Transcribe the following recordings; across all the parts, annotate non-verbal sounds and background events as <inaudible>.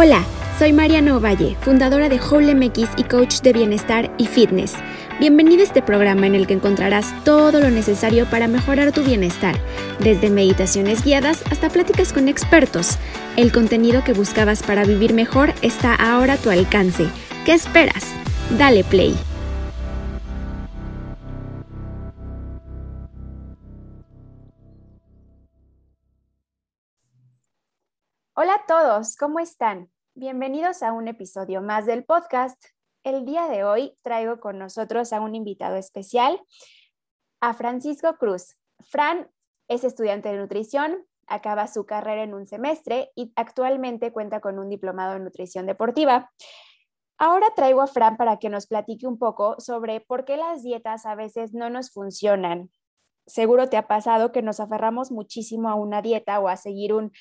Hola, soy Mariana Ovalle, fundadora de Whole MX y coach de bienestar y fitness. Bienvenido a este programa en el que encontrarás todo lo necesario para mejorar tu bienestar, desde meditaciones guiadas hasta pláticas con expertos. El contenido que buscabas para vivir mejor está ahora a tu alcance. ¿Qué esperas? Dale play. Todos, ¿cómo están? Bienvenidos a un episodio más del podcast. El día de hoy traigo con nosotros a un invitado especial, a Francisco Cruz. Fran es estudiante de nutrición, acaba su carrera en un semestre y actualmente cuenta con un diplomado en nutrición deportiva. Ahora traigo a Fran para que nos platique un poco sobre por qué las dietas a veces no nos funcionan. Seguro te ha pasado que nos aferramos muchísimo a una dieta o a seguir un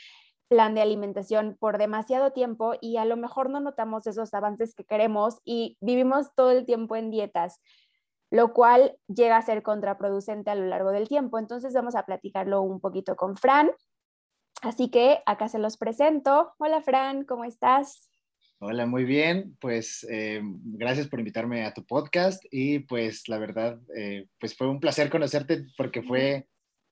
plan de alimentación por demasiado tiempo y a lo mejor no notamos esos avances que queremos y vivimos todo el tiempo en dietas, lo cual llega a ser contraproducente a lo largo del tiempo. Entonces vamos a platicarlo un poquito con Fran. Así que acá se los presento. Hola Fran, ¿cómo estás? Hola, muy bien. Pues eh, gracias por invitarme a tu podcast y pues la verdad, eh, pues fue un placer conocerte porque fue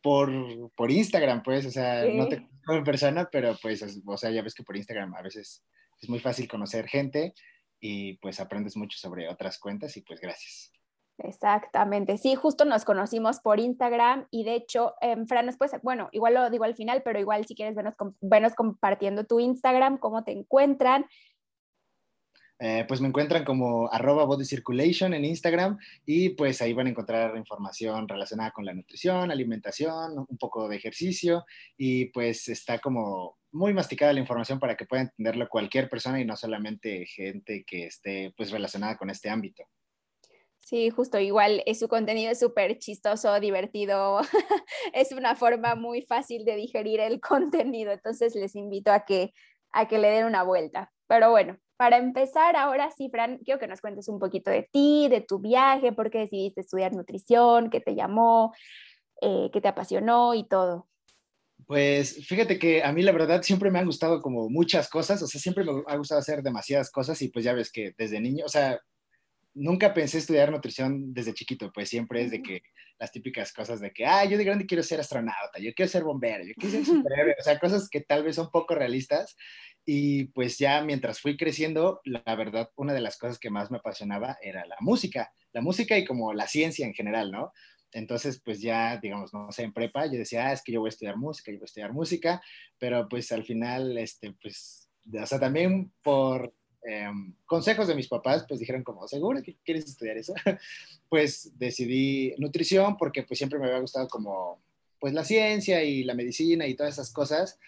por, por Instagram, pues, o sea, no te conozco en persona, pero pues, o sea, ya ves que por Instagram a veces es muy fácil conocer gente y pues aprendes mucho sobre otras cuentas y pues gracias. Exactamente, sí, justo nos conocimos por Instagram y de hecho, eh, Fran, después, bueno, igual lo digo al final, pero igual si quieres vernos, vernos compartiendo tu Instagram, cómo te encuentran eh, pues me encuentran como arroba body circulation en Instagram y pues ahí van a encontrar información relacionada con la nutrición, alimentación, un poco de ejercicio y pues está como muy masticada la información para que pueda entenderlo cualquier persona y no solamente gente que esté pues relacionada con este ámbito. Sí, justo igual es su contenido es súper chistoso, divertido, <laughs> es una forma muy fácil de digerir el <laughs> contenido, entonces les invito a que, a que le den una vuelta. Pero bueno, para empezar, ahora sí, Fran, quiero que nos cuentes un poquito de ti, de tu viaje, por qué decidiste estudiar nutrición, qué te llamó, eh, qué te apasionó y todo. Pues fíjate que a mí la verdad siempre me han gustado como muchas cosas, o sea, siempre me ha gustado hacer demasiadas cosas y pues ya ves que desde niño, o sea, nunca pensé estudiar nutrición desde chiquito, pues siempre es de que las típicas cosas de que, ah, yo de grande quiero ser astronauta, yo quiero ser bombero, yo quiero ser superhéroe, o sea, cosas que tal vez son poco realistas y pues ya mientras fui creciendo, la verdad, una de las cosas que más me apasionaba era la música, la música y como la ciencia en general, ¿no? Entonces, pues ya, digamos, no sé, en prepa yo decía, ah, es que yo voy a estudiar música, yo voy a estudiar música, pero pues al final, este, pues, o sea, también por em, consejos de mis papás, pues dijeron como, ¿seguro que quieres estudiar eso? <laughs> pues decidí nutrición porque pues siempre me había gustado como, pues la ciencia y la medicina y todas esas cosas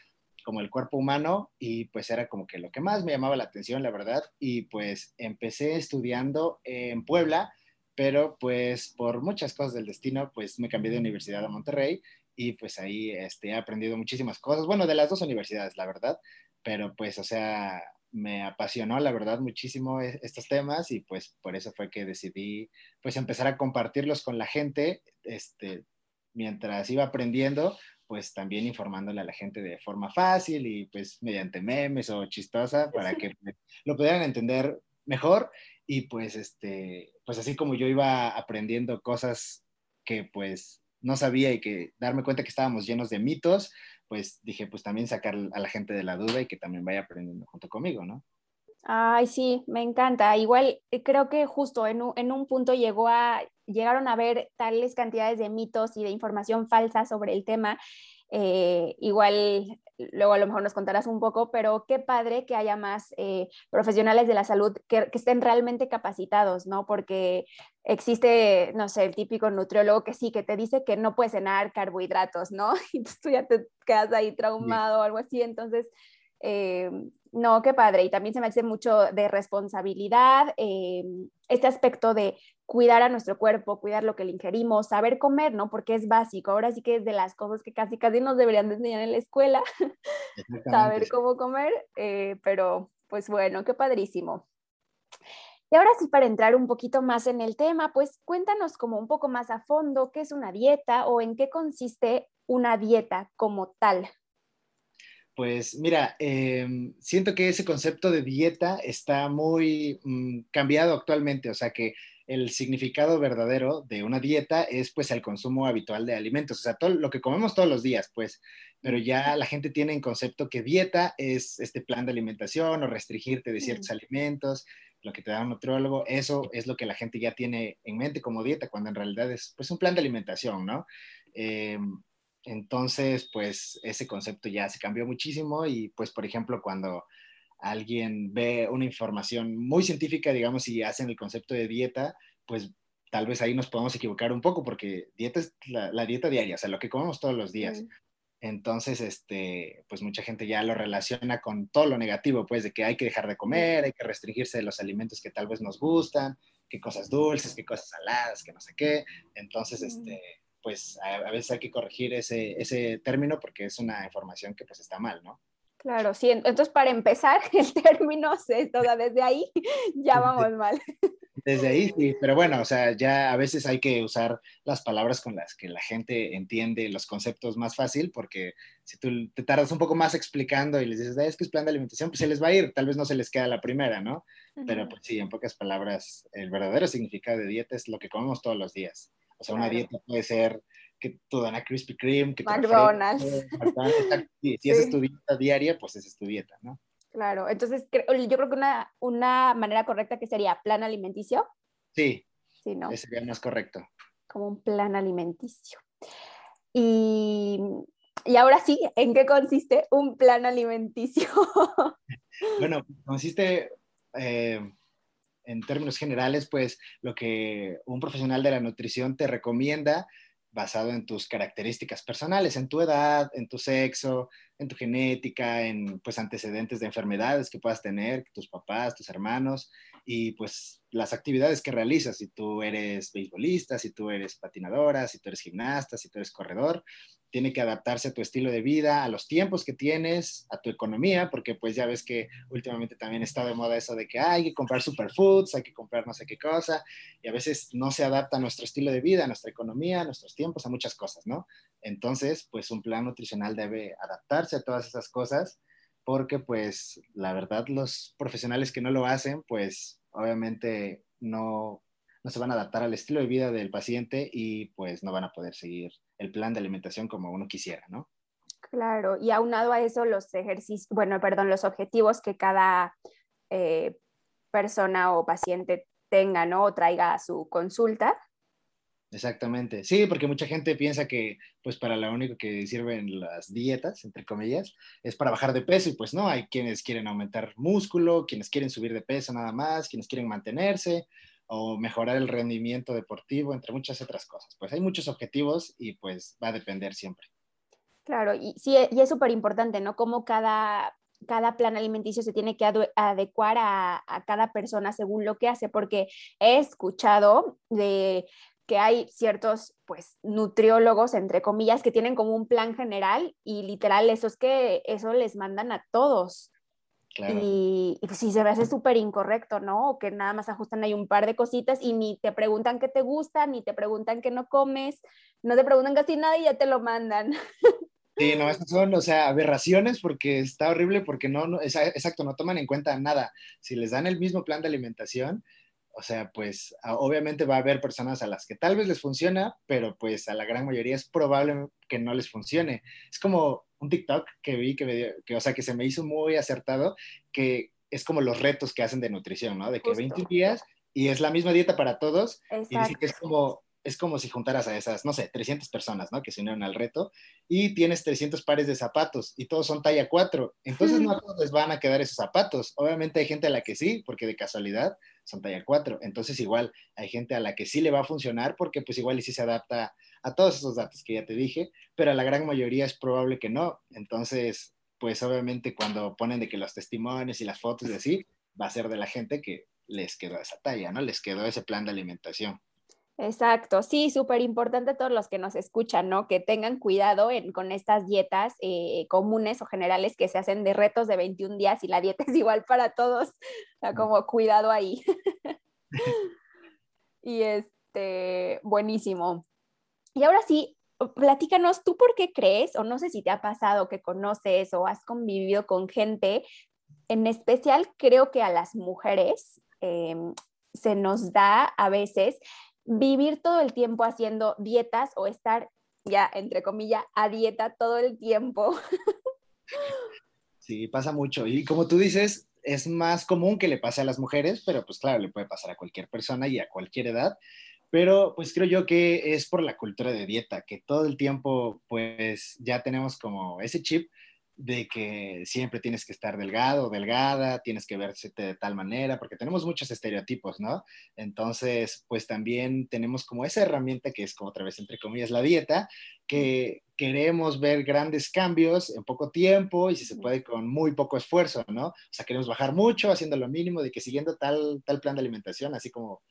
como el cuerpo humano y pues era como que lo que más me llamaba la atención, la verdad. Y pues empecé estudiando en Puebla, pero pues por muchas cosas del destino, pues me cambié de universidad a Monterrey y pues ahí este, he aprendido muchísimas cosas, bueno, de las dos universidades, la verdad, pero pues, o sea, me apasionó, la verdad, muchísimo e-, estos temas y pues por eso fue que decidí pues empezar a compartirlos con la gente, este, mientras iba aprendiendo, pues también informándole a la gente de forma fácil y pues mediante memes o chistosa para que lo pudieran entender mejor y pues este, pues así como yo iba aprendiendo cosas que pues no sabía y que darme cuenta que estábamos llenos de mitos, pues dije pues también sacar a la gente de la duda y que también vaya aprendiendo junto conmigo, ¿no? Ay, sí, me encanta. Igual eh, creo que justo en un, en un punto llegó a, llegaron a ver tales cantidades de mitos y de información falsa sobre el tema eh, igual luego a lo mejor nos contarás un poco, pero qué padre que haya más eh, profesionales de la salud que, estén realmente capacitados, ¿no? Porque existe, no sé, el típico nutriólogo que sí, que te dice que no puedes cenar carbohidratos, ¿no? <laughs> Y tú ya te quedas ahí traumado o algo así, entonces... Eh, no, qué padre. Y también se me hace mucho de responsabilidad, este aspecto de cuidar a nuestro cuerpo, cuidar lo que le ingerimos, saber comer, ¿no? Porque es básico. Ahora sí que es de las cosas que casi casi nos deberían enseñar en la escuela, <laughs> saber cómo comer, eh, pero pues bueno, qué padrísimo. Y ahora sí, para entrar un poquito más en el tema, pues cuéntanos como un poco más a fondo qué es una dieta o en qué consiste una dieta como tal. Pues mira, em, siento que ese concepto de dieta está muy mm, cambiado actualmente, o sea que el significado verdadero de una dieta es pues el consumo habitual de alimentos, o sea, todo lo que comemos todos los días, pues, pero ya la gente tiene en concepto que dieta es este plan de alimentación o restringirte de ciertos alimentos, lo que te da un nutriólogo, eso es lo que la gente ya tiene en mente como dieta, cuando en realidad es pues un plan de alimentación, ¿no? Em, entonces, pues ese concepto ya se cambió muchísimo y pues, por ejemplo, cuando alguien ve una información muy científica, digamos, y hacen el concepto de dieta, pues tal vez ahí nos podemos equivocar un poco porque dieta es la, dieta diaria, o sea, lo que comemos todos los días. Entonces, este, pues mucha gente ya lo relaciona con todo lo negativo, pues de que hay que dejar de comer, hay que restringirse de los alimentos que tal vez nos gustan, que cosas dulces, que cosas saladas, que no sé qué. Entonces, este, pues a, veces hay que corregir ese, ese término porque es una información que pues está mal, ¿no? Claro, sí. Entonces, para empezar, <laughs> el término es toda desde ahí <laughs> ya vamos mal. <laughs> Desde ahí sí, pero bueno, o sea, ya a veces hay que usar las palabras con las que la gente entiende los conceptos más fácil, porque si tú te tardas un poco más explicando y les dices, es que es plan de alimentación, pues se les va a ir, tal vez no se les queda la primera, ¿no? Pero pues sí, en pocas palabras, el verdadero significado de dieta es lo que comemos todos los días. O sea, una dieta puede ser que tu dan a Krispy Kreme, que McDonald's. si esa es tu dieta diaria, pues esa es tu dieta, ¿no? Claro, entonces yo creo que una, una manera correcta que sería plan alimenticio. Sí, sí ¿no? ese sería más correcto. Como un plan alimenticio. Y, y ahora sí, ¿en qué consiste un plan alimenticio? <laughs> bueno, consiste eh, en términos generales, pues lo que un profesional de la nutrición te recomienda basado en tus características personales, en tu edad, en tu sexo, en tu genética, en pues antecedentes de enfermedades que puedas tener, tus papás, tus hermanos y pues las actividades que realizas, si tú eres beisbolista, si tú eres patinadora, si tú eres gimnasta, si tú eres corredor, tiene que adaptarse a tu estilo de vida, a los tiempos que tienes, a tu economía, porque pues ya ves que últimamente también está de moda eso de que hay que comprar superfoods, hay que comprar no sé qué cosa, y a veces no se adapta a nuestro estilo de vida, a nuestra economía, a nuestros tiempos, a muchas cosas, ¿no? Entonces, pues un plan nutricional debe adaptarse a todas esas cosas, porque pues la verdad los profesionales que no lo hacen, pues obviamente no, no se van a adaptar al estilo de vida del paciente y pues no van a poder seguir el plan de alimentación como uno quisiera, ¿no? Claro, y aunado a eso los ejercicios, bueno, perdón, los objetivos que cada eh, persona o paciente tenga, ¿no? O traiga a su consulta. Exactamente, sí, porque mucha gente piensa que pues para lo único que sirven las dietas, entre comillas, es para bajar de peso y pues no, hay quienes quieren aumentar músculo, quienes quieren subir de peso nada más, quienes quieren mantenerse, o mejorar el rendimiento deportivo, entre muchas otras cosas. Pues hay muchos objetivos y pues va a depender siempre. Claro, y sí, y es súper importante, ¿no? Cómo cada, cada plan alimenticio se tiene que adecuar a, a, cada persona según lo que hace, porque he escuchado de que hay ciertos, pues, nutriólogos, entre comillas, que tienen como un plan general y literal, eso es que eso les mandan a todos. Y, pues sí, se ve hace súper incorrecto, ¿no? O que nada más ajustan ahí un par de cositas y ni te preguntan qué te gusta, ni te preguntan qué no comes, no te preguntan casi nada y ya te lo mandan. <laughs> Sí, no, esas son, o sea, aberraciones porque está horrible porque no, no, exacto, no toman en cuenta nada. Si les dan el mismo plan de alimentación, o sea, pues obviamente va a haber personas a las que tal vez les funciona, pero pues a la gran mayoría es probable que no les funcione. Es como un TikTok que vi que, me que o sea, que se me hizo muy acertado, que es como los retos que hacen de nutrición, ¿no? De que 20 días y es la misma dieta para todos y dice que es como es como si juntaras a esas, no sé, 300 personas, ¿no? Que se unieron al reto y tienes 300 pares de zapatos y todos son talla 4. Entonces no a todos les van a quedar esos zapatos. Obviamente hay gente a la que sí, porque de casualidad son talla 4. Entonces igual hay gente a la que sí le va a funcionar porque pues igual y sí se adapta a todos esos datos que ya te dije, pero a la gran mayoría es probable que no. Entonces, pues obviamente cuando ponen de que los testimonios y las fotos y así, va a ser de la gente que les quedó esa talla, ¿no? Les quedó ese plan de alimentación. Exacto, sí, súper importante todos los que nos escuchan, ¿no? Que tengan cuidado con estas dietas eh, comunes o generales que se hacen de retos de 21 días y la dieta es igual para todos, o sea, como cuidado ahí. <laughs> y este, buenísimo. Y ahora sí, platícanos, ¿tú por qué crees, o no sé si te ha pasado que conoces o has convivido con gente, en especial creo que a las mujeres em, se nos da a veces vivir todo el tiempo haciendo dietas o estar ya, entre comillas, a dieta todo el tiempo. <laughs> Sí, pasa mucho. Y como tú dices, es más común que le pase a las mujeres, pero pues claro, le puede pasar a cualquier persona y a cualquier edad. Pero pues creo yo que es por la cultura de dieta, que todo el tiempo pues ya tenemos como ese chip de que siempre tienes que estar delgado o delgada, tienes que verse de tal manera, porque tenemos muchos estereotipos, ¿no? Entonces, pues también tenemos como esa herramienta que es como otra vez, entre comillas, la dieta, que queremos ver grandes cambios en poco tiempo y si se puede con muy poco esfuerzo, ¿no? O sea, queremos bajar mucho haciendo lo mínimo de que siguiendo tal, tal plan de alimentación, así como,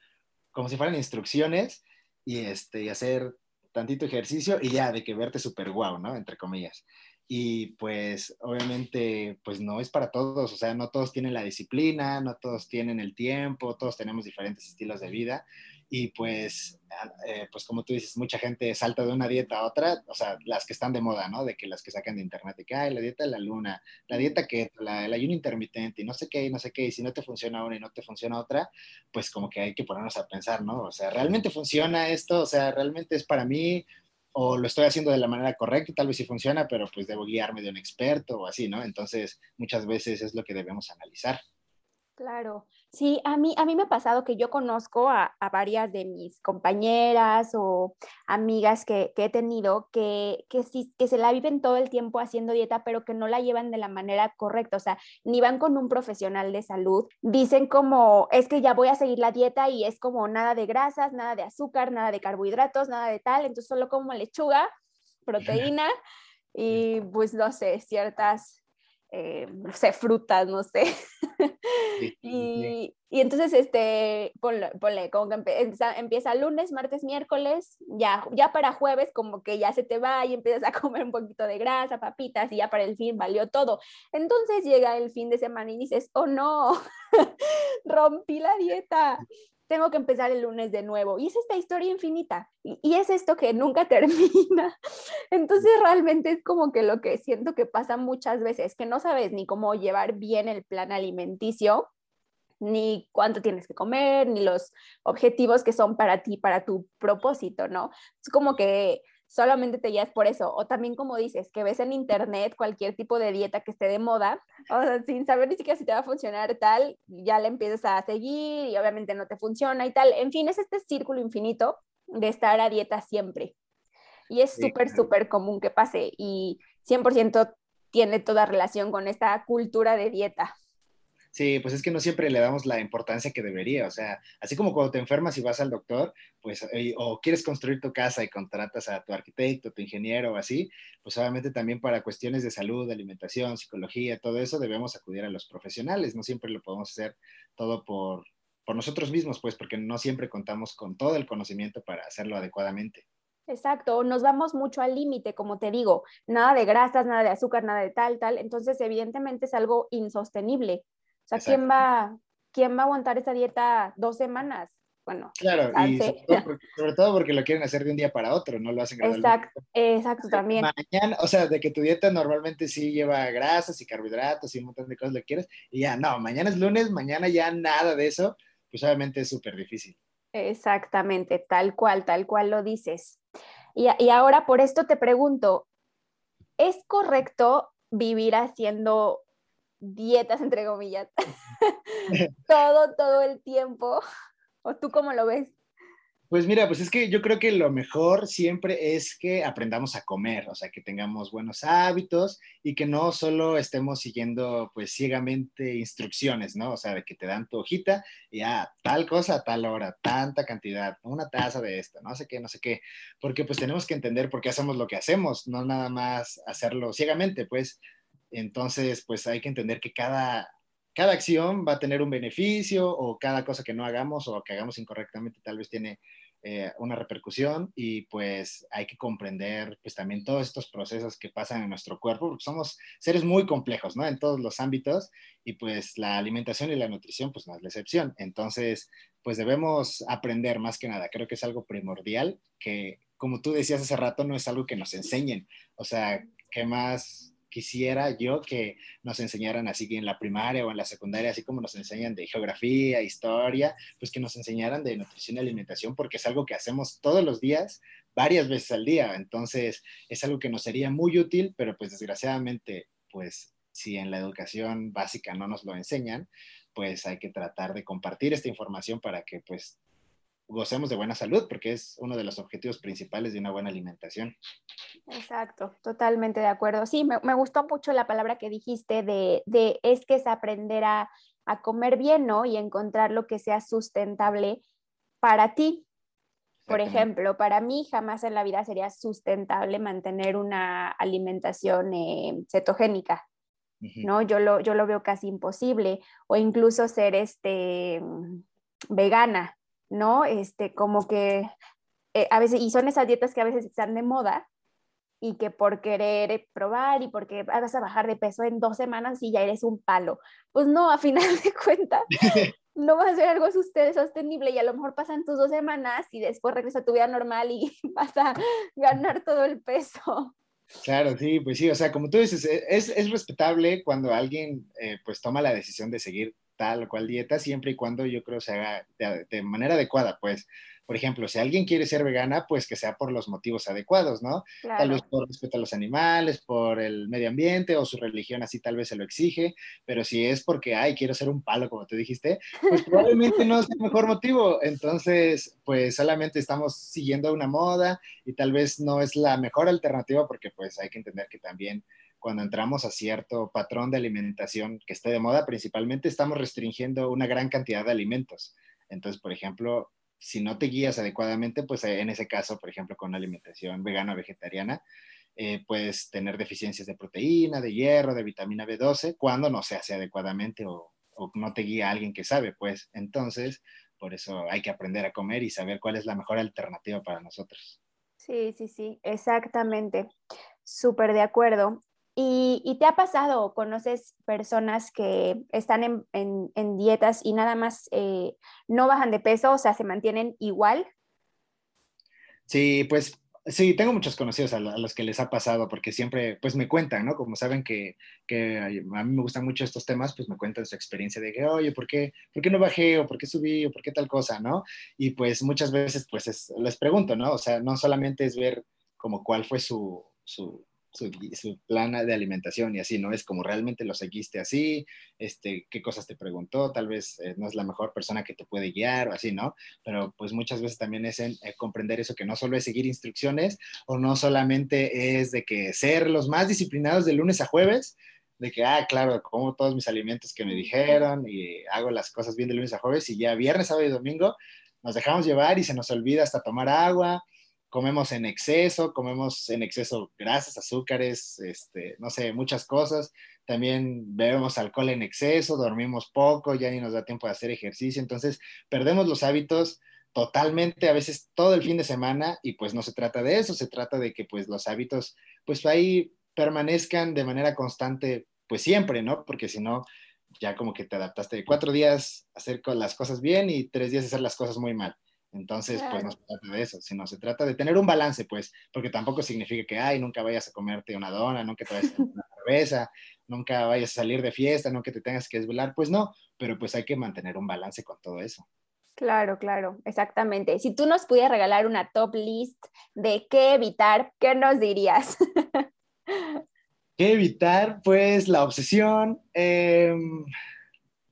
como si fueran instrucciones y, este, y hacer tantito ejercicio y ya de que verte súper guau, ¿no? Entre comillas y pues obviamente pues no es para todos, o sea, no todos tienen la disciplina, no todos tienen el tiempo, todos tenemos diferentes estilos de vida y pues, ah, eh, pues como tú dices, mucha gente salta de una dieta a otra, o sea, las que están de moda, ¿no? De que las que sacan de internet, de que, ay, la dieta de la luna, la dieta que, la, el ayuno intermitente y no sé qué, y no sé qué, y si no te funciona una y no te funciona otra, pues como que hay que ponernos a pensar, ¿no? O sea, ¿realmente funciona esto? O sea, ¿realmente es para mí? O lo estoy haciendo de la manera correcta, tal vez sí funciona, pero pues debo guiarme de un experto o así, ¿no? Entonces, muchas veces es lo que debemos analizar. Claro, sí, a mí, a mí me ha pasado que yo conozco a, varias de mis compañeras o amigas que, he tenido que, que, sí, que se la viven todo el tiempo haciendo dieta, pero que no la llevan de la manera correcta, o sea, ni van con un profesional de salud, dicen como, es que ya voy a seguir la dieta y es como nada de grasas, nada de azúcar, nada de carbohidratos, nada de tal, entonces solo como lechuga, <laughs> proteína y pues no sé, ciertas eh, no sé, frutas, no sé. <laughs> y, y, entonces, este, ponle, como que empieza, empieza, lunes, martes, miércoles, ya, ya para jueves como que ya se te va y empiezas a comer un poquito de grasa, papitas y ya para el fin valió todo. Entonces llega el fin de semana y dices, oh no, <laughs> rompí la dieta tengo que empezar el lunes de nuevo. Y es esta historia infinita. Y, es esto que nunca <laughs> termina. Entonces realmente es como que lo que siento que pasa muchas veces, que no sabes ni cómo llevar bien el plan alimenticio, ni cuánto tienes que comer, ni los objetivos que son para ti, para tu propósito, ¿no? Es como que solamente te guías por eso. O también como dices, que ves en internet cualquier tipo de dieta que esté de moda, o sea, sin saber ni siquiera si te va a funcionar tal, ya le empiezas a seguir y obviamente no te funciona y tal. En fin, es este círculo infinito de estar a dieta siempre. Y es súper, súper común que pase y 100% tiene toda relación con esta cultura de dieta. Sí, pues es que no siempre le damos la importancia que debería. O sea, así como cuando te enfermas y vas al doctor, pues, eh, o quieres construir tu casa y contratas a tu arquitecto, tu ingeniero o así, pues obviamente también para cuestiones de salud, alimentación, psicología, todo eso, debemos acudir a los profesionales. No siempre lo podemos hacer todo por, por nosotros mismos, pues, porque no siempre contamos con todo el conocimiento para hacerlo adecuadamente. Exacto, nos vamos mucho al límite, como te digo, nada de grasas, nada de azúcar, nada de tal, tal. Entonces, evidentemente es algo insostenible. O sea, ¿quién va, ¿quién va a aguantar esa dieta dos semanas? Bueno, claro, y <laughs> sobre todo, porque, lo quieren hacer de un día para otro, no lo hacen Exacto, exacto, también. Mañana, o sea, de que tu dieta normalmente sí lleva grasas y carbohidratos y un montón de cosas lo quieres, y ya, no, mañana es lunes, mañana ya nada de eso, pues obviamente es súper difícil. Exactamente, tal cual, tal cual lo dices. Y, y ahora por esto te pregunto, ¿es correcto vivir haciendo dietas, entre comillas, <laughs> <laughs> todo, todo el tiempo. ¿O tú cómo lo ves? Pues mira, pues es que yo creo que lo mejor siempre es que aprendamos a comer, o sea, que tengamos buenos hábitos y que no solo estemos siguiendo pues ciegamente instrucciones, ¿no? O sea, de que te dan tu hojita y ah, tal cosa a tal hora, tanta cantidad, una taza de esto, no sé qué, no sé qué, porque pues tenemos que entender por qué hacemos lo que hacemos, no nada más hacerlo ciegamente, pues entonces, pues hay que entender que cada, cada acción va a tener un beneficio o cada cosa que no hagamos o que hagamos incorrectamente tal vez tiene eh, una repercusión y pues hay que comprender pues también todos estos procesos que pasan en nuestro cuerpo porque somos seres muy complejos, ¿no? En todos los ámbitos y pues la alimentación y la nutrición pues no es la excepción. Entonces, pues debemos aprender más que nada. Creo que es algo primordial que, como tú decías hace rato, no es algo que nos enseñen. O sea, ¿qué más quisiera yo que nos enseñaran así en la primaria o en la secundaria, así como nos enseñan de geografía, historia, pues que nos enseñaran de nutrición y alimentación, porque es algo que hacemos todos los días, varias veces al día. Entonces, es algo que nos sería muy útil, pero pues desgraciadamente, pues si en la educación básica no nos lo enseñan, pues hay que tratar de compartir esta información para que pues gocemos de buena salud, porque es uno de los objetivos principales de una buena alimentación. Exacto, totalmente de acuerdo. Sí, me, gustó mucho la palabra que dijiste de, de es que es aprender a, a, comer bien, ¿no? Y encontrar lo que sea sustentable para ti. Por ejemplo, para mí jamás en la vida sería sustentable mantener una alimentación eh, cetogénica, ¿no? Yo lo, yo lo veo casi imposible, o incluso ser este, vegana, ¿no? Este, como que eh, a veces, y son esas dietas que a veces están de moda y que por querer probar y porque vas a bajar de peso en dos semanas y ya eres un palo. Pues no, a final de cuentas, <laughs> no va a ser algo sostenible y a lo mejor pasan tus dos semanas y después regresa a tu vida normal y <laughs> vas a ganar todo el peso. Claro, sí, pues sí, o sea, como tú dices, e, es, es respetable cuando alguien eh, pues toma la decisión de seguir tal o cual dieta, siempre y cuando yo creo se haga de, manera adecuada, pues. Por ejemplo, si alguien quiere ser vegana, pues que sea por los motivos adecuados, ¿no? Tal vez por respeto a los animales, por el medio ambiente o su religión así tal vez se lo exige, pero si es porque, ay, quiero ser un palo, como tú dijiste, pues <laughs> probablemente no es el mejor motivo. Entonces, pues solamente estamos siguiendo una moda y tal vez no es la mejor alternativa porque pues hay que entender que también cuando entramos a cierto patrón de alimentación que esté de moda, principalmente estamos restringiendo una gran cantidad de alimentos. Entonces, por ejemplo, si no te guías adecuadamente, pues eh, en ese caso, por ejemplo, con una alimentación vegana o vegetariana, eh, puedes tener deficiencias de proteína, de hierro, de vitamina B12, cuando no se hace adecuadamente o, o no te guía alguien que sabe, pues entonces, por eso hay que aprender a comer y saber cuál es la mejor alternativa para nosotros. Sí, sí, sí, exactamente. Súper de acuerdo. ¿Y, te ha pasado, conoces personas que están en, dietas y nada más eh, no bajan de peso, o sea, se mantienen igual? Sí, pues sí, tengo muchos conocidos a, los que les ha pasado porque siempre, pues me cuentan, ¿no? Como saben que, a mí me gustan mucho estos temas, pues me cuentan su experiencia de que, oye, ¿por qué, ¿por qué no bajé? ¿O por qué subí? ¿O por qué tal cosa? ¿No? Y pues muchas veces, pues les pregunto, ¿no? O sea, no solamente es ver como cuál fue su, su su, su, plan de alimentación y así, ¿no? Es como realmente lo seguiste así, este, qué cosas te preguntó, tal vez eh, no es la mejor persona que te puede guiar o así, ¿no? Pero pues muchas veces también es en, eh, comprender eso, que no solo es seguir instrucciones o no solamente es de que ser los más disciplinados de lunes a jueves, de que, ah, claro, como todos mis alimentos que me dijeron y hago las cosas bien de lunes a jueves y ya viernes, sábado y domingo nos dejamos llevar y se nos olvida hasta tomar agua comemos en exceso, comemos en exceso grasas, azúcares, este, no sé, muchas cosas. También bebemos alcohol en exceso, dormimos poco, ya ni nos da tiempo de hacer ejercicio. Entonces, perdemos los hábitos totalmente, a veces todo el fin de semana, y pues no se trata de eso, se trata de que pues los hábitos, pues ahí permanezcan de manera constante, pues siempre, ¿no? Porque si no, ya como que te adaptaste de cuatro días a hacer las cosas bien y tres días a hacer las cosas muy mal. Entonces, pues no se trata de eso, sino se trata de tener un balance, pues, porque tampoco significa que, ay, nunca vayas a comerte una dona, nunca te vayas a comer una <laughs> cerveza, nunca vayas a salir de fiesta, nunca te tengas que desvelar, pues no, pero pues hay que mantener un balance con todo eso. Claro, claro, exactamente. Si tú nos pudieras regalar una top list de qué evitar, ¿qué nos dirías? ¿Qué evitar? Pues la obsesión, em,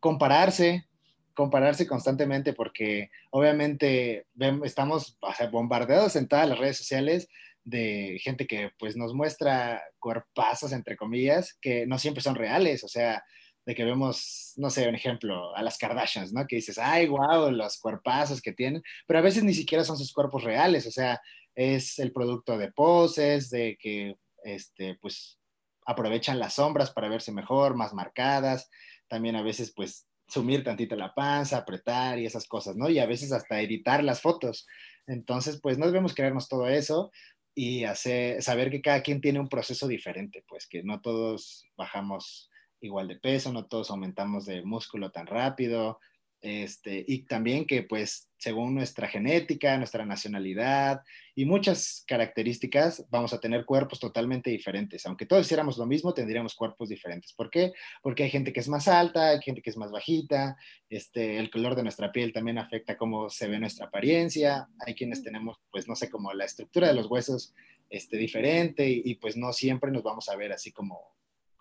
compararse, compararse constantemente porque obviamente estamos bombardeados en todas las redes sociales de gente que pues nos muestra cuerpazos, entre comillas, que no siempre son reales, o sea, de que vemos, no sé, un ejemplo, a las Kardashians, ¿no? Que dices, ay, wow, los cuerpazos que tienen, pero a veces ni siquiera son sus cuerpos reales, o sea, es el producto de poses, de que, este, pues, aprovechan las sombras para verse mejor, más marcadas, también a veces, pues, sumir tantito la panza, apretar y esas cosas, ¿no? Y a veces hasta editar las fotos. Entonces, pues no debemos creernos todo eso y hacer, saber que cada quien tiene un proceso diferente, pues que no todos bajamos igual de peso, no todos aumentamos de músculo tan rápido, este, y también que pues según nuestra genética, nuestra nacionalidad y muchas características vamos a tener cuerpos totalmente diferentes. Aunque todos hiciéramos lo mismo, tendríamos cuerpos diferentes. ¿Por qué? Porque hay gente que es más alta, hay gente que es más bajita, este, el color de nuestra piel también afecta cómo se ve nuestra apariencia, hay quienes tenemos pues no sé, como la estructura de los huesos este, diferente y, y pues no siempre nos vamos a ver así como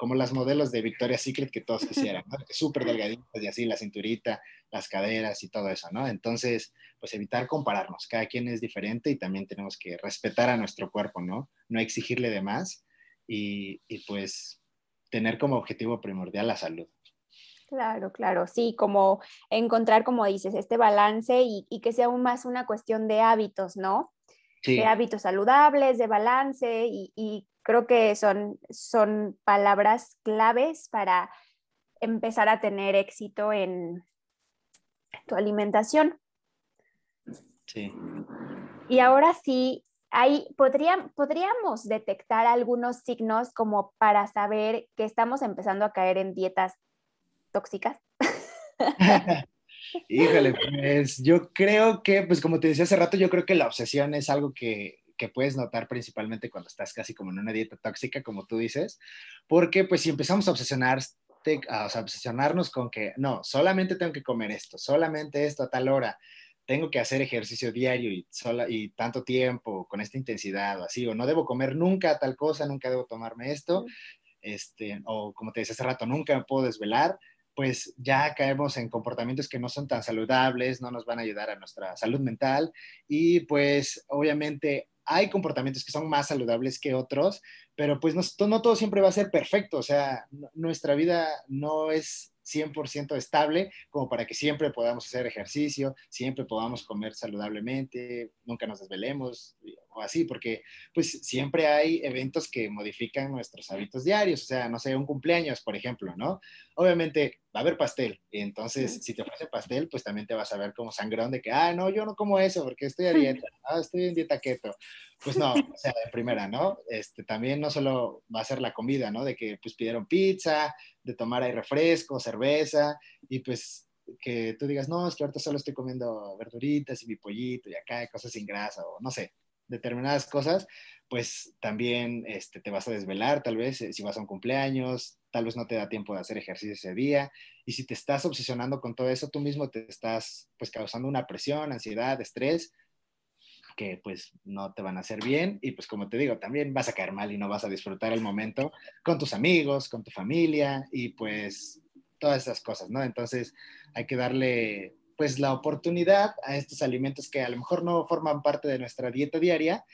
como las modelos de Victoria's Secret que todos quisieran, ¿no? Súper delgaditas y así, la cinturita, las caderas y todo eso, ¿no? Entonces, pues evitar compararnos, cada quien es diferente y también tenemos que respetar a nuestro cuerpo, ¿no? No exigirle de más y, pues tener como objetivo primordial la salud. Claro, claro, sí, como encontrar, como dices, este balance y, que sea aún más una cuestión de hábitos, ¿no? Sí. De hábitos saludables, de balance y, y creo que son, son palabras claves para empezar a tener éxito en tu alimentación. Sí. Y ahora sí, hay, podríamos detectar algunos signos como para saber que estamos empezando a caer en dietas tóxicas. <laughs> Híjole, pues yo creo que, pues como te decía hace rato, yo creo que la obsesión es algo que, que puedes notar principalmente cuando estás casi como en una dieta tóxica, como tú dices, porque pues si empezamos a obsesionar, a, obsesionarnos con que no, solamente tengo que comer esto, solamente esto a tal hora, tengo que hacer ejercicio diario y, sola, y tanto tiempo, con esta intensidad o así, o no debo comer nunca tal cosa, nunca debo tomarme esto, este, o como te decía hace rato, nunca me puedo desvelar, pues ya caemos en comportamientos que no son tan saludables, no nos van a ayudar a nuestra salud mental y pues obviamente hay comportamientos que son más saludables que otros, pero pues no, todo siempre va a ser perfecto, o sea, nuestra vida no es 100% estable, como para que siempre podamos hacer ejercicio, siempre podamos comer saludablemente, nunca nos desvelemos o así, porque pues siempre hay eventos que modifican nuestros hábitos diarios, o sea, no sé, un cumpleaños, por ejemplo, ¿no? Obviamente va a haber pastel, entonces si te ofrece pastel, pues también te vas a ver como sangrón de que, ah, no, yo no como eso porque estoy a <laughs> dieta, ah, estoy en dieta keto. Pues no, o sea, de primera, ¿no? Este, también no solo va a ser la comida, ¿no? De que pues pidieron pizza, de tomar ahí refresco, cerveza, y pues que tú digas, no, es que ahorita solo estoy comiendo verduritas y mi pollito y acá, cosas sin grasa, o no sé, determinadas cosas, pues también este, te vas a desvelar, tal vez, eh, si vas a un cumpleaños, tal vez no te da tiempo de hacer ejercicio ese día, y si te estás obsesionando con todo eso, tú mismo te estás pues causando una presión, ansiedad, estrés, que pues no te van a hacer bien y pues como te digo, también vas a caer mal y no vas a disfrutar el momento con tus amigos, con tu familia y pues todas esas cosas, ¿no? Entonces hay que darle pues la oportunidad a estos alimentos que a lo mejor no forman parte de nuestra dieta diaria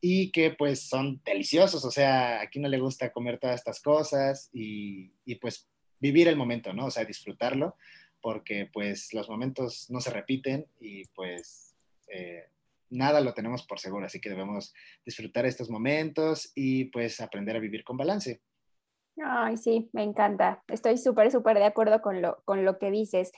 y que pues son deliciosos, o sea, aquí no le gusta comer todas estas cosas y, y pues vivir el momento, ¿no? O sea, disfrutarlo porque pues los momentos no se repiten y pues eh, nada lo tenemos por seguro, así que debemos disfrutar estos momentos y pues aprender a vivir con balance. Ay, sí, me encanta. Estoy súper, súper de acuerdo con lo, con lo que dices,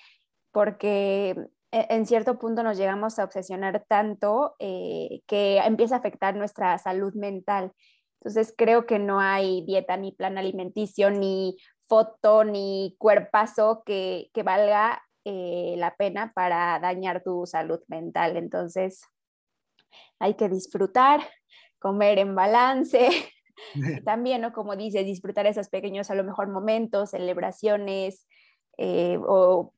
porque e, en cierto punto nos llegamos a obsesionar tanto eh, que empieza a afectar nuestra salud mental. Entonces creo que no hay dieta ni plan alimenticio, ni foto, ni cuerpazo que, que valga eh, la pena para dañar tu salud mental. Entonces, hay que disfrutar, comer en balance. <laughs> También, ¿no? Como dices, disfrutar esos pequeños, a lo mejor, momentos, celebraciones eh, o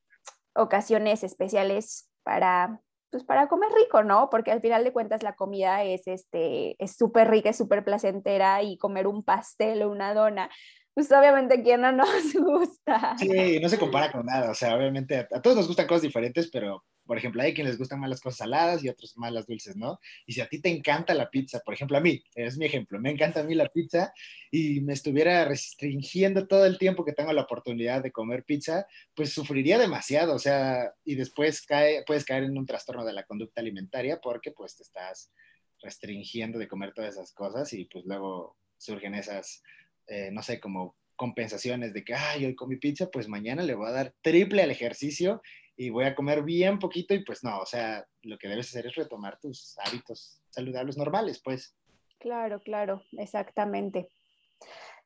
ocasiones especiales para, pues, para comer rico, ¿no? Porque al final de cuentas la comida es este, es súper rica, es súper placentera y comer un pastel o una dona, pues obviamente quien no nos <laughs> gusta. Sí, no se compara con nada, o sea, obviamente a todos nos gustan cosas diferentes, pero por ejemplo, hay quienes les gustan más las cosas saladas y otros más las dulces, ¿no? Y si a ti te encanta la pizza, por ejemplo, a mí, es mi ejemplo, me encanta a mí la pizza y me estuviera restringiendo todo el tiempo que tengo la oportunidad de comer pizza, pues sufriría demasiado, o sea, y después cae, puedes caer en un trastorno de la conducta alimentaria porque pues te estás restringiendo de comer todas esas cosas y pues luego surgen esas, eh, no sé, como compensaciones de que, ay, hoy comí pizza, pues mañana le voy a dar triple al ejercicio y voy a comer bien poquito y pues no, o sea, lo que debes hacer es retomar tus hábitos saludables normales, pues. Claro, claro, exactamente.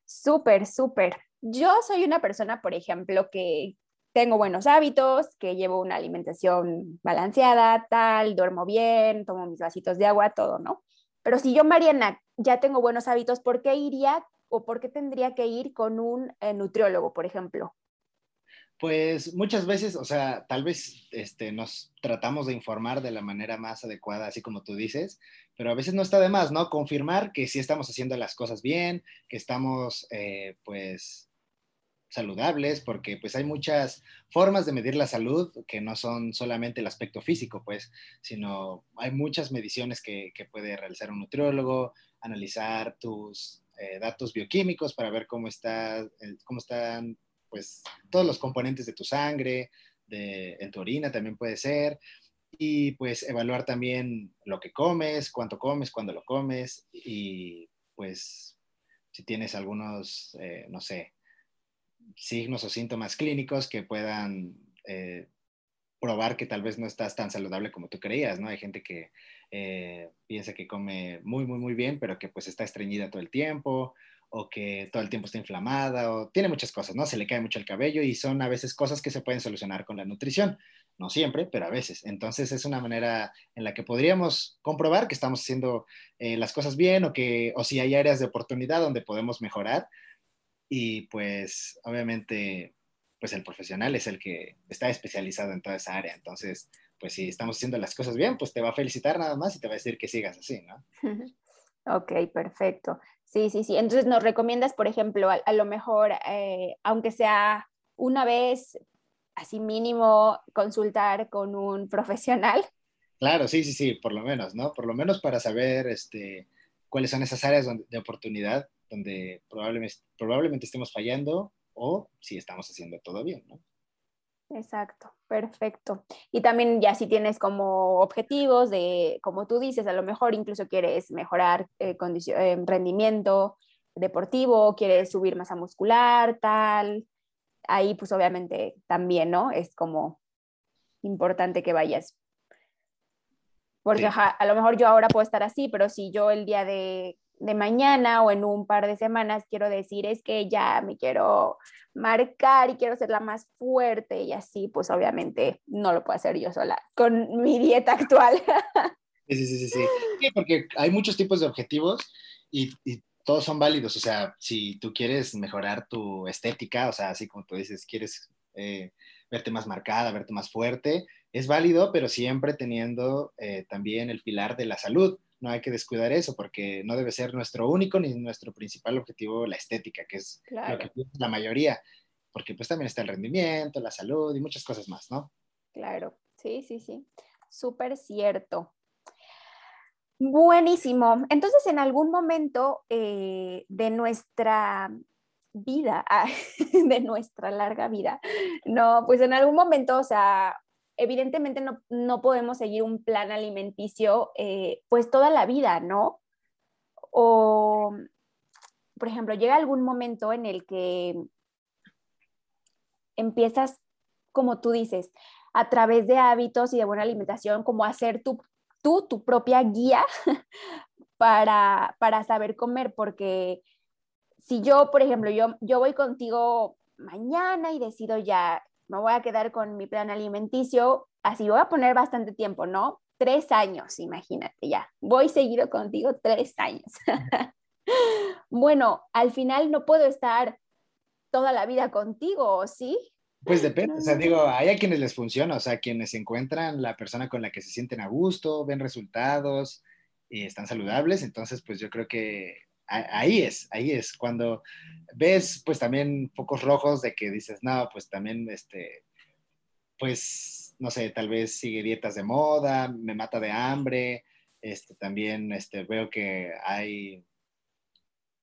Súper, súper. Yo soy una persona, por ejemplo, que tengo buenos hábitos, que llevo una alimentación balanceada, tal, duermo bien, tomo mis vasitos de agua, todo, ¿no? Pero si yo, Mariana, ya tengo buenos hábitos, ¿por qué iría o por qué tendría que ir con un eh, nutriólogo, por ejemplo? Pues muchas veces, o sea, tal vez este, nos tratamos de informar de la manera más adecuada, así como tú dices, pero a veces no está de más, ¿no? Confirmar que sí estamos haciendo las cosas bien, que estamos, eh, pues, saludables, porque pues hay muchas formas de medir la salud que no son solamente el aspecto físico, pues, sino hay muchas mediciones que, puede realizar un nutriólogo, analizar tus eh, datos bioquímicos para ver cómo, está, eh, cómo están pues todos los componentes de tu sangre, en tu orina también puede ser, y pues evaluar también lo que comes, cuánto comes, cuándo lo comes, y pues si tienes algunos, eh, no sé, signos o síntomas clínicos que puedan eh, probar que tal vez no estás tan saludable como tú creías, ¿no? Hay gente que eh, piensa que come muy, muy, muy bien, pero que pues está estreñida todo el tiempo, o que todo el tiempo está inflamada, o tiene muchas cosas, ¿no? Se le cae mucho el cabello y son a veces cosas que se pueden solucionar con la nutrición. No siempre, pero a veces. Entonces es una manera en la que podríamos comprobar que estamos haciendo eh, las cosas bien o, que, o si hay áreas de oportunidad donde podemos mejorar. Y pues obviamente, pues el profesional es el que está especializado en toda esa área. Entonces, pues si estamos haciendo las cosas bien, pues te va a felicitar nada más y te va a decir que sigas así, ¿no? <laughs> Ok, perfecto. Sí, sí, sí. Entonces nos recomiendas, por ejemplo, a, lo mejor, eh, aunque sea una vez, así mínimo, consultar con un profesional. Claro, sí, sí, sí, por lo menos, ¿no? Por lo menos para saber este, cuáles son esas áreas de oportunidad donde probablemente, probablemente estemos fallando o si estamos haciendo todo bien, ¿no? Exacto, perfecto. Y también ya si tienes como objetivos de, como tú dices, a lo mejor incluso quieres mejorar eh, eh, rendimiento deportivo, quieres subir masa muscular, tal, ahí pues obviamente también, ¿no? Es como importante que vayas. Porque a lo mejor yo ahora puedo estar así, pero si yo el día de de mañana o en un par de semanas quiero decir es que ya me quiero marcar y quiero ser la más fuerte y así, pues obviamente no lo puedo hacer yo sola con mi <laughs> dieta actual. Sí, sí, sí, sí. sí porque hay muchos tipos de objetivos y, todos son válidos. O sea, si tú quieres mejorar tu estética, o sea, así como tú dices, quieres eh, verte más marcada, verte más fuerte, es válido, pero siempre teniendo eh, también el pilar de la salud no hay que descuidar eso porque no debe ser nuestro único ni nuestro principal objetivo la estética, que es lo que piensa la mayoría, porque pues también está el rendimiento, la salud y muchas cosas más, ¿no? Claro, sí, sí, sí, súper cierto. Buenísimo. Entonces, en algún momento eh, de nuestra vida, <laughs> de nuestra larga vida, no, pues en algún momento, o sea, evidentemente no, podemos seguir un plan alimenticio eh, pues toda la vida, ¿no? O, por ejemplo, llega algún momento en el que empiezas, como tú dices, a través de hábitos y de buena alimentación, como hacer tu, tú tu propia guía <laughs> para, para saber comer, porque si yo, por ejemplo, yo, yo voy contigo mañana y decido ya me voy a quedar con mi plan alimenticio, así voy a poner bastante tiempo, ¿no? Tres años, imagínate ya. Voy seguido contigo tres años. <laughs> bueno, al final no puedo estar toda la vida contigo, ¿sí? Pues depende, o sea, digo, hay a quienes les funciona, o sea, quienes encuentran la persona con la que se sienten a gusto, ven resultados y están saludables, entonces pues yo creo que ahí es, ahí es, cuando ves pues también focos rojos de que dices, no, pues también, este, pues, no sé, tal vez sigue dietas de moda, me mata de hambre, este, también este, veo que hay,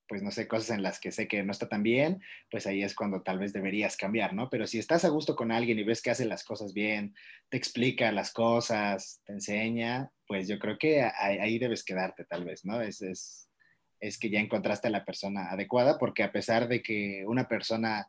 pues, no sé, cosas en las que sé que no está tan bien, pues ahí es cuando tal vez deberías cambiar, ¿no? Pero si estás a gusto con alguien y ves que hace las cosas bien, te explica las cosas, te enseña, pues yo creo que ahí, debes quedarte tal vez, ¿no? Es, es, es que ya encontraste a la persona adecuada, porque a pesar de que una persona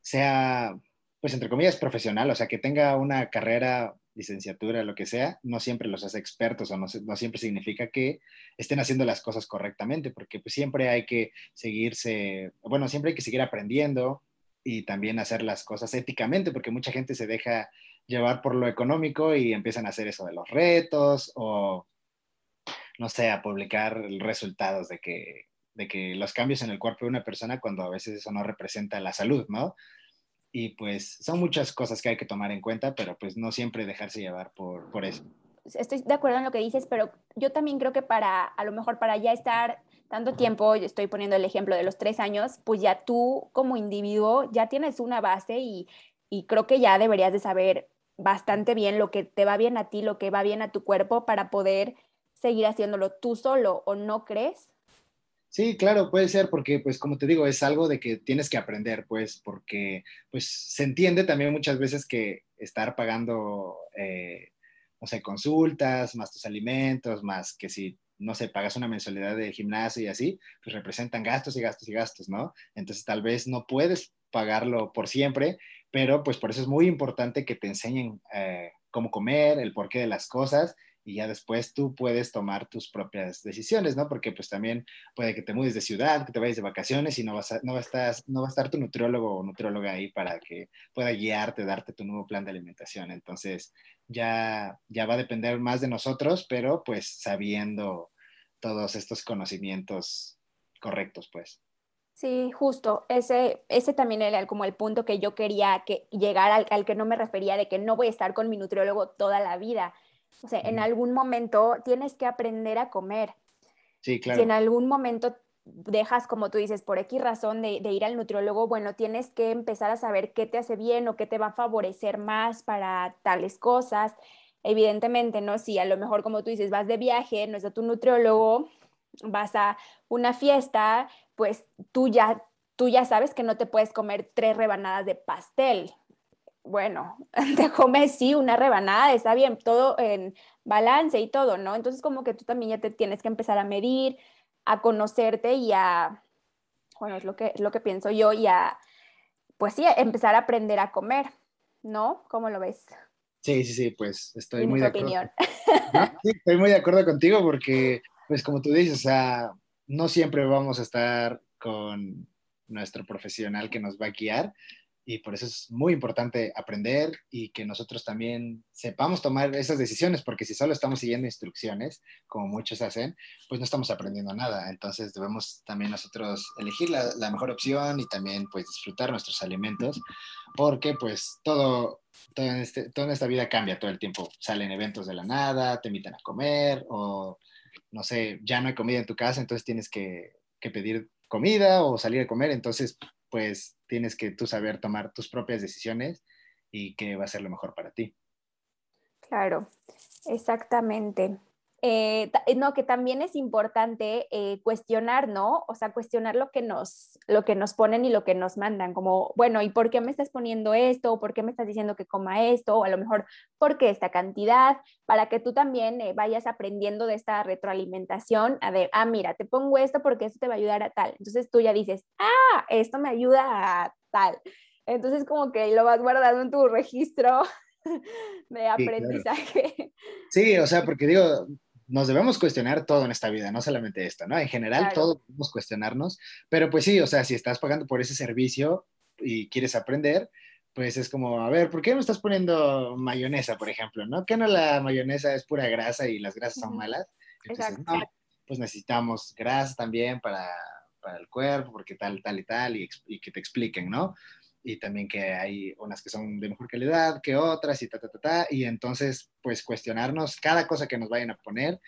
sea, pues entre comillas, profesional, o sea, que tenga una carrera, licenciatura, lo que sea, no siempre los hace expertos o no, siempre significa que estén haciendo las cosas correctamente, porque pues siempre hay que seguirse, bueno, siempre hay que seguir aprendiendo y también hacer las cosas éticamente, porque mucha gente se deja llevar por lo económico y empiezan a hacer eso de los retos o, no sé, a publicar resultados de que, de que los cambios en el cuerpo de una persona cuando a veces eso no representa la salud, ¿no? Y pues son muchas cosas que hay que tomar en cuenta, pero pues no siempre dejarse llevar por, por eso. Estoy de acuerdo en lo que dices, pero yo también creo que para, a lo mejor para ya estar tanto tiempo, yo estoy poniendo el ejemplo de los tres años, pues ya tú como individuo ya tienes una base y, y creo que ya deberías de saber bastante bien lo que te va bien a ti, lo que va bien a tu cuerpo para poder seguir haciéndolo tú solo o no crees? Sí, claro, puede ser porque, pues, como te digo, es algo de que tienes que aprender, pues, porque, pues, se entiende también muchas veces que estar pagando, eh, no sé, consultas, más tus alimentos, más que si no sé, pagas una mensualidad de gimnasio y así, pues representan gastos y gastos y gastos, ¿no? Entonces tal vez no puedes pagarlo por siempre, pero pues por eso es muy importante que te enseñen eh, cómo comer, el porqué de las cosas y ya después tú puedes tomar tus propias decisiones, ¿no? Porque pues también puede que te mudes de ciudad, que te vayas de vacaciones y no, vas no, va a estar, no va a estar tu nutriólogo o nutrióloga ahí para que pueda guiarte, darte tu nuevo plan de alimentación. Entonces ya, ya va a depender más de nosotros, pero pues sabiendo todos estos conocimientos correctos, pues. Sí, justo. Ese, ese también era como el punto que yo quería que llegar al, al, que no me refería de que no voy a estar con mi nutriólogo toda la vida. O sea, en algún momento tienes que aprender a comer. Sí, claro. Si en algún momento dejas, como tú dices, por X razón de, de, ir al nutriólogo, bueno, tienes que empezar a saber qué te hace bien o qué te va a favorecer más para tales cosas evidentemente, ¿no? Si a lo mejor, como tú dices, vas de viaje, no es de tu nutriólogo, vas a una fiesta, pues tú ya, tú ya sabes que no te puedes comer tres rebanadas de pastel. Bueno, <laughs> te comes sí una rebanada, está bien, todo en balance y todo, ¿no? Entonces como que tú también ya te tienes que empezar a medir, a conocerte y a, bueno, es lo que, es lo que pienso yo, y a, pues sí, empezar a aprender a comer, ¿no? ¿Cómo lo ves? Sí, sí, sí, pues estoy muy de acuerdo. Sí, estoy muy de acuerdo contigo porque, pues como tú dices, o sea, no siempre vamos a estar con nuestro profesional que nos va a guiar y por eso es muy importante aprender y que nosotros también sepamos tomar esas decisiones, porque si solo estamos siguiendo instrucciones, como muchos hacen, pues no estamos aprendiendo nada. Entonces debemos también nosotros elegir la, mejor opción y también pues disfrutar nuestros alimentos, porque pues todo este, toda esta vida cambia todo el tiempo. Salen eventos de la nada, te invitan a comer o, no sé, ya no hay comida en tu casa, entonces tienes que, que pedir comida o salir a comer. Entonces, pues tienes que tú saber tomar tus propias decisiones y qué va a ser lo mejor para ti. Claro, exactamente. Eh, eh, no, que también es importante eh, cuestionar, ¿no? O sea, cuestionar lo que, nos, lo que nos ponen y lo que nos mandan, como, bueno, ¿y por qué me estás poniendo esto? ¿Por qué me estás diciendo que coma esto? O a lo mejor, ¿por qué esta cantidad? Para que tú también vayas aprendiendo de esta retroalimentación, a ver, ah, mira, te pongo esto porque esto te va a ayudar a tal. Entonces tú ya dices, ah, esto me ayuda a tal. Entonces como que lo vas guardando en tu registro <laughs> de aprendizaje. Sí, o sea, porque digo, nos debemos cuestionar todo en esta vida, no solamente esto, ¿no? En general, claro. todo debemos cuestionarnos, pero pues sí, o sea, si estás pagando por ese servicio y quieres aprender, pues es como, a ver, ¿por qué me estás poniendo mayonesa, por ejemplo? ¿No? ¿Que no la mayonesa es pura grasa y las grasas son malas? Entonces, no, pues necesitamos grasa también para, para, el cuerpo, porque tal, tal y tal, y, y que te expliquen, ¿no? Y también que hay unas que son de mejor calidad que otras y ta, ta, ta, ta, y entonces pues cuestionarnos cada cosa que nos vayan a poner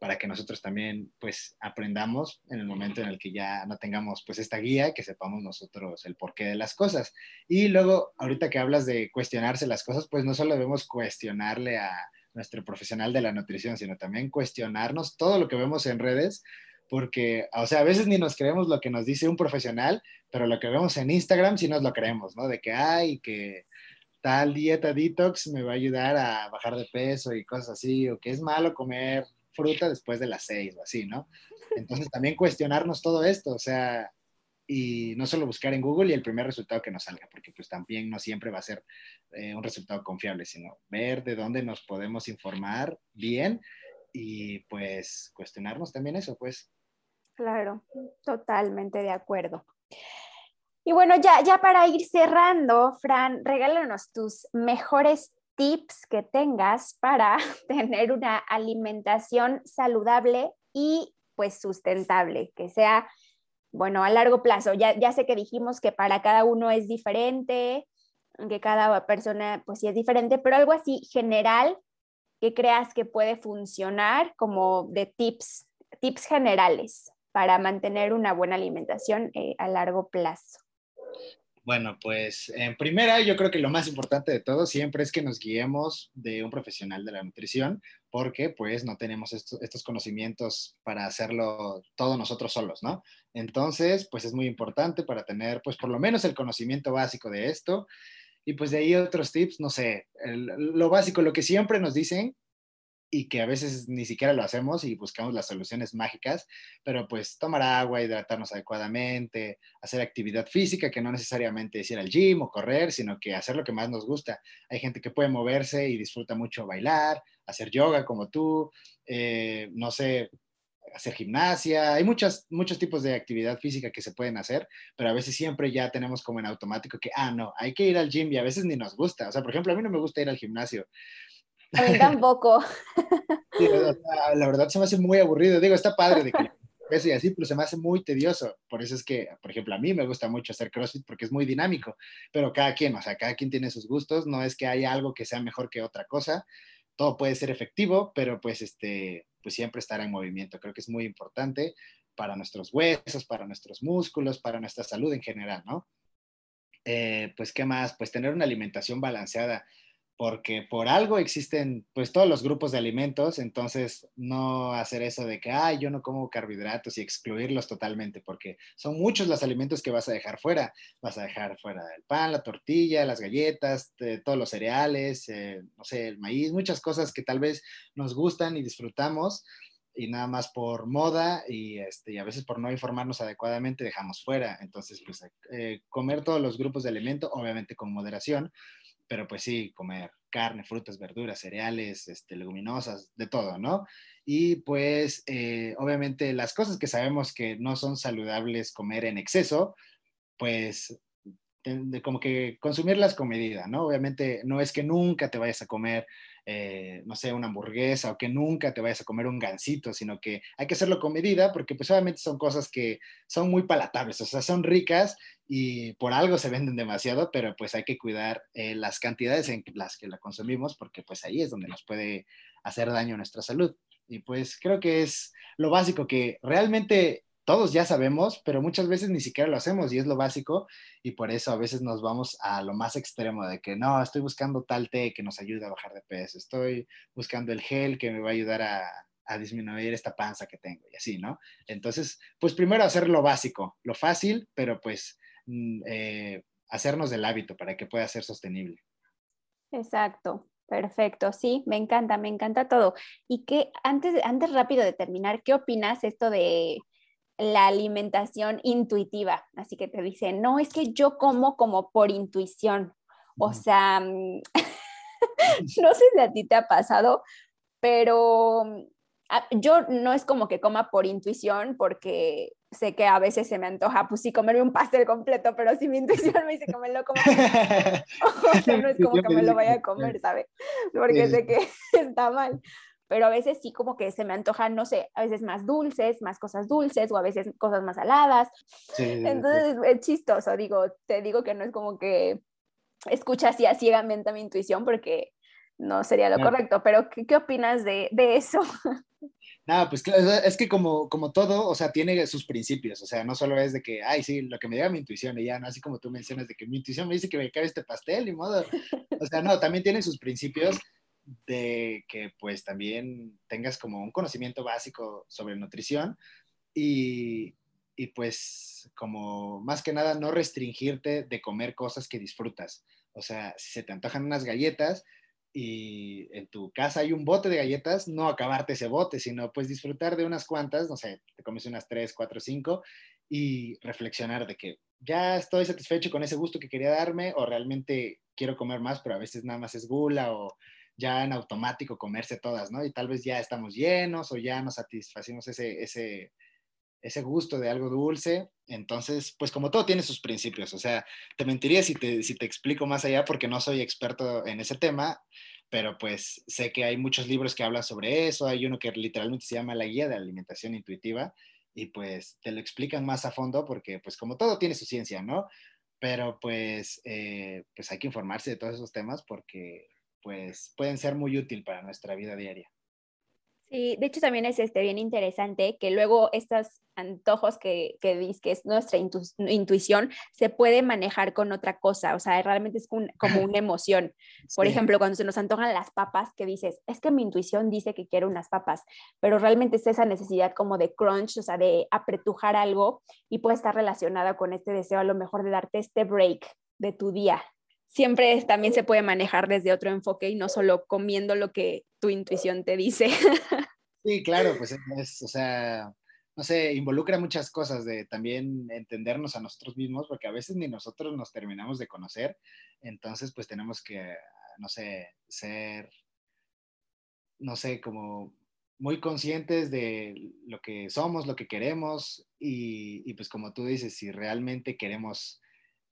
para que nosotros también pues aprendamos en el momento en el que ya no tengamos pues esta guía, que sepamos nosotros el porqué de las cosas. Y luego, ahorita que hablas de cuestionarse las cosas, pues no solo debemos cuestionarle a nuestro profesional de la nutrición, sino también cuestionarnos todo lo que vemos en redes, porque, o sea, a veces ni nos creemos lo que nos dice un profesional, pero lo que vemos en Instagram sí nos lo creemos, ¿no? De que, ay, que tal dieta detox me va a ayudar a bajar de peso y cosas así, o que es malo comer fruta después de las seis o así, ¿no? Entonces también cuestionarnos todo esto, o sea, y no solo buscar en Google y el primer resultado que nos salga, porque pues también no siempre va a ser eh, un resultado confiable, sino ver de dónde nos podemos informar bien y pues cuestionarnos también eso, pues. Claro, totalmente de acuerdo. Y bueno, ya, ya para ir cerrando, Fran, regálanos tus mejores tips que tengas para <laughs> tener una alimentación saludable y pues sustentable, que sea, bueno, a largo plazo. Ya, ya sé que dijimos que para cada uno es diferente, que cada persona pues sí es diferente, pero algo así general que creas que puede funcionar como de tips, tips generales para mantener una buena alimentación eh, a largo plazo. Bueno, pues en primera, yo creo que lo más importante de todo siempre es que nos guiemos de un profesional de la nutrición, porque pues no tenemos estos conocimientos para hacerlo todos nosotros solos, ¿no? Entonces, pues es muy importante para tener pues por lo menos el conocimiento básico de esto. Y pues de ahí otros tips, no sé, lo básico, lo que siempre nos dicen y que a veces ni siquiera lo hacemos y buscamos las soluciones mágicas, pero pues tomar agua, hidratarnos adecuadamente, hacer actividad física, que no necesariamente es ir al gym o correr, sino que hacer lo que más nos gusta. Hay gente que puede moverse y disfruta mucho bailar, hacer yoga como tú, eh, no sé, hacer gimnasia, hay muchos, muchos tipos de actividad física que se pueden hacer, pero a veces siempre ya tenemos como en automático que, ah, no, hay que ir al gym y a veces ni nos gusta. O sea, por ejemplo, a mí no me gusta ir al gimnasio, a mí tampoco. <laughs> la verdad se me hace muy aburrido. Digo, está padre de que <laughs> eso y así, pero se me hace muy tedioso. Por eso es que, por ejemplo, a mí me gusta mucho hacer CrossFit porque es muy dinámico, pero cada quien, o sea, cada quien tiene sus gustos, no es que haya algo que sea mejor que otra cosa. Todo puede ser efectivo, pero pues este, pues siempre estar en movimiento. Creo que es muy importante para nuestros huesos, para nuestros músculos, para nuestra salud en general, ¿no? Eh, pues, ¿qué más? Pues tener una alimentación balanceada porque por algo existen pues todos los grupos de alimentos, entonces no hacer eso de que, ay, yo no como carbohidratos y excluirlos totalmente, porque son muchos los alimentos que vas a dejar fuera. Vas a dejar fuera el pan, la tortilla, las galletas, todos los cereales, eh, no sé, el maíz, muchas cosas que tal vez nos gustan y disfrutamos y nada más por moda y, este, a veces por no informarnos adecuadamente dejamos fuera. Entonces, pues eh, comer todos los grupos de alimentos, obviamente con moderación, pero pues sí, comer carne, frutas, verduras, cereales, este, leguminosas, de todo, ¿no? Y pues eh, obviamente las cosas que sabemos que no son saludables comer en exceso, pues de, como que consumirlas con medida, ¿no? Obviamente no es que nunca te vayas a comer eh, no sé, una hamburguesa o que nunca te vayas a comer un gansito, sino que hay que hacerlo con medida porque pues obviamente son cosas que son muy palatables, o sea, son ricas y por algo se venden demasiado, pero pues hay que cuidar eh, las cantidades en las que la consumimos porque pues ahí es donde nos puede hacer daño nuestra salud. Y pues creo que es lo básico que realmente todos ya sabemos, pero muchas veces ni siquiera lo hacemos y es lo básico y por eso a veces nos vamos a lo más extremo de que no, estoy buscando tal té que nos ayude a bajar de peso, estoy buscando el gel que me va a ayudar a, disminuir esta panza que tengo y así, ¿no? Entonces, pues primero hacer lo básico, lo fácil, pero pues mm, eh, hacernos del hábito para que pueda ser sostenible. Exacto. Perfecto, sí, me encanta, me encanta todo. Y que antes, antes rápido de terminar, ¿qué opinas esto de la alimentación intuitiva. Así que te dicen, no, es que yo como como por intuición. O sea, mm, <laughs> no sé si a ti te ha pasado, pero mm, yo no es como que coma por intuición porque sé que a veces se me antoja, pues sí, comerme un pastel completo, pero si mi intuición me dice comerlo como... <laughs> o sea, no es como que me lo vaya a comer, ¿sabes? Porque sé que <laughs> está mal pero a veces sí como que se me antojan, no sé, a veces más dulces, más cosas dulces o a veces cosas más saladas. Entonces es chistoso, digo, te digo que no es como que escucha así a ciegamente a mi intuición porque no sería lo correcto, pero ¿qué, qué opinas de, de eso? <laughs> Nada, pues es que como, como todo, o sea, tiene sus principios, o sea, no solo es de que, ay, sí, lo que me diga mi intuición, y ya, no así como tú mencionas de que mi intuición me dice que me cabe este pastel, y modo, o sea, no, también tiene sus principios, de que pues también tengas como un conocimiento básico sobre nutrición y, y pues como más que nada no restringirte de comer cosas que disfrutas. O sea, si se te antojan unas galletas y en tu casa hay un bote de galletas, no acabarte ese bote, sino pues disfrutar de unas cuantas, no sé, te comes unas tres, cuatro, cinco y reflexionar de que ya estoy satisfecho con ese gusto que quería darme o realmente quiero comer más, pero a veces nada más es gula o ya en automático comerse todas, ¿no? Y tal vez ya estamos llenos o ya nos satisfacimos ese, ese, ese gusto de algo dulce. Entonces, pues como todo tiene sus principios, o sea, te mentiría si te, si te explico más allá porque no soy experto en ese tema, pero pues sé que hay muchos libros que hablan sobre eso, hay uno que literalmente se llama La Guía de Alimentación Intuitiva y pues te lo explican más a fondo porque pues como todo tiene su ciencia, ¿no? Pero pues, eh, pues hay que informarse de todos esos temas porque pues pueden ser muy útil para nuestra vida diaria. Sí, de hecho también es este, bien interesante que luego estos antojos que, que dices que es nuestra intuición se puede manejar con otra cosa, o sea, realmente es como <laughs> una emoción. Por ejemplo, cuando se nos antojan las papas, que dices, es que mi intuición dice que quiero unas papas, pero realmente es esa necesidad como de crunch, o sea, de apretujar algo y puede estar relacionada con este deseo a lo mejor de darte este break de tu día, siempre también se puede manejar desde otro enfoque y no solo comiendo lo que tu intuición te dice. <laughs> Sí, claro, pues es, o sea, no sé, involucra muchas cosas de también entendernos a nosotros mismos, porque a veces ni nosotros nos terminamos de conocer, entonces pues tenemos que, no sé, ser, no sé, como muy conscientes de lo que somos, lo que queremos y, y pues como tú dices, si realmente queremos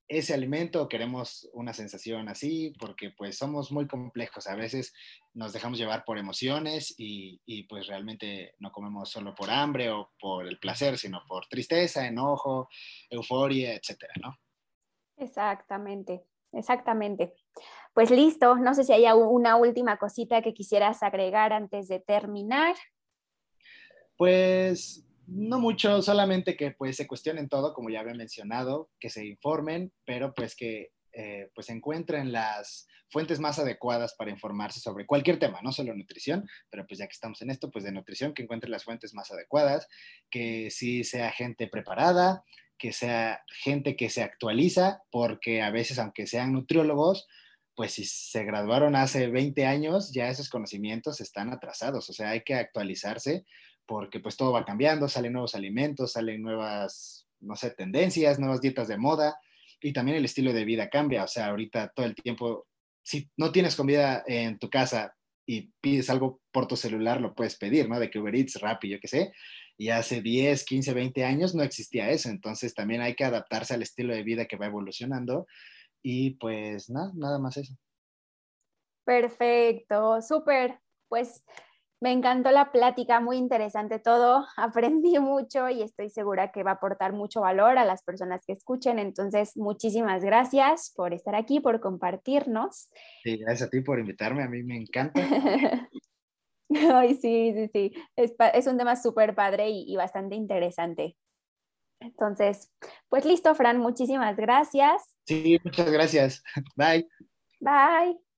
ese alimento queremos una sensación así, porque pues somos muy complejos. A veces nos dejamos llevar por emociones y, pues realmente no comemos solo por hambre o por el placer, sino por tristeza, enojo, euforia, etcétera, ¿no? Exactamente, exactamente. Pues listo, no sé si hay una última cosita que quisieras agregar antes de terminar. Pues no mucho, solamente que pues se cuestionen todo, como ya había mencionado, que se informen, pero pues que eh, pues encuentren las fuentes más adecuadas para informarse sobre cualquier tema, no solo nutrición, pero pues ya que estamos en esto, pues de nutrición, que encuentren las fuentes más adecuadas, que sí sea gente preparada, que sea gente que se actualiza, porque a veces, aunque sean nutriólogos, pues si se graduaron hace 20 años, ya esos conocimientos están atrasados, o sea, hay que actualizarse porque pues todo va cambiando, salen nuevos alimentos, salen nuevas, no sé, tendencias, nuevas dietas de moda y también el estilo de vida cambia, o sea, ahorita todo el tiempo, si no tienes comida en tu casa y pides algo por tu celular, lo puedes pedir, ¿no? De que Uber Eats, Rappi, yo qué sé, y hace 10, 15, 20 años no existía eso, entonces también hay que adaptarse al estilo de vida que va evolucionando y pues nada, nada más eso. Perfecto, súper. Pues me encantó la plática, muy interesante todo. <laughs> Aprendí mucho y estoy segura que va a aportar mucho valor a las personas que escuchen. Entonces, muchísimas gracias por estar aquí, por compartirnos. Sí, gracias a ti por invitarme. A mí me encanta. <laughs> Ay, sí, sí, sí. Es, un tema súper padre y, y bastante interesante. Entonces, pues listo, Fran, muchísimas gracias. Sí, muchas gracias. <laughs> Bye. Bye.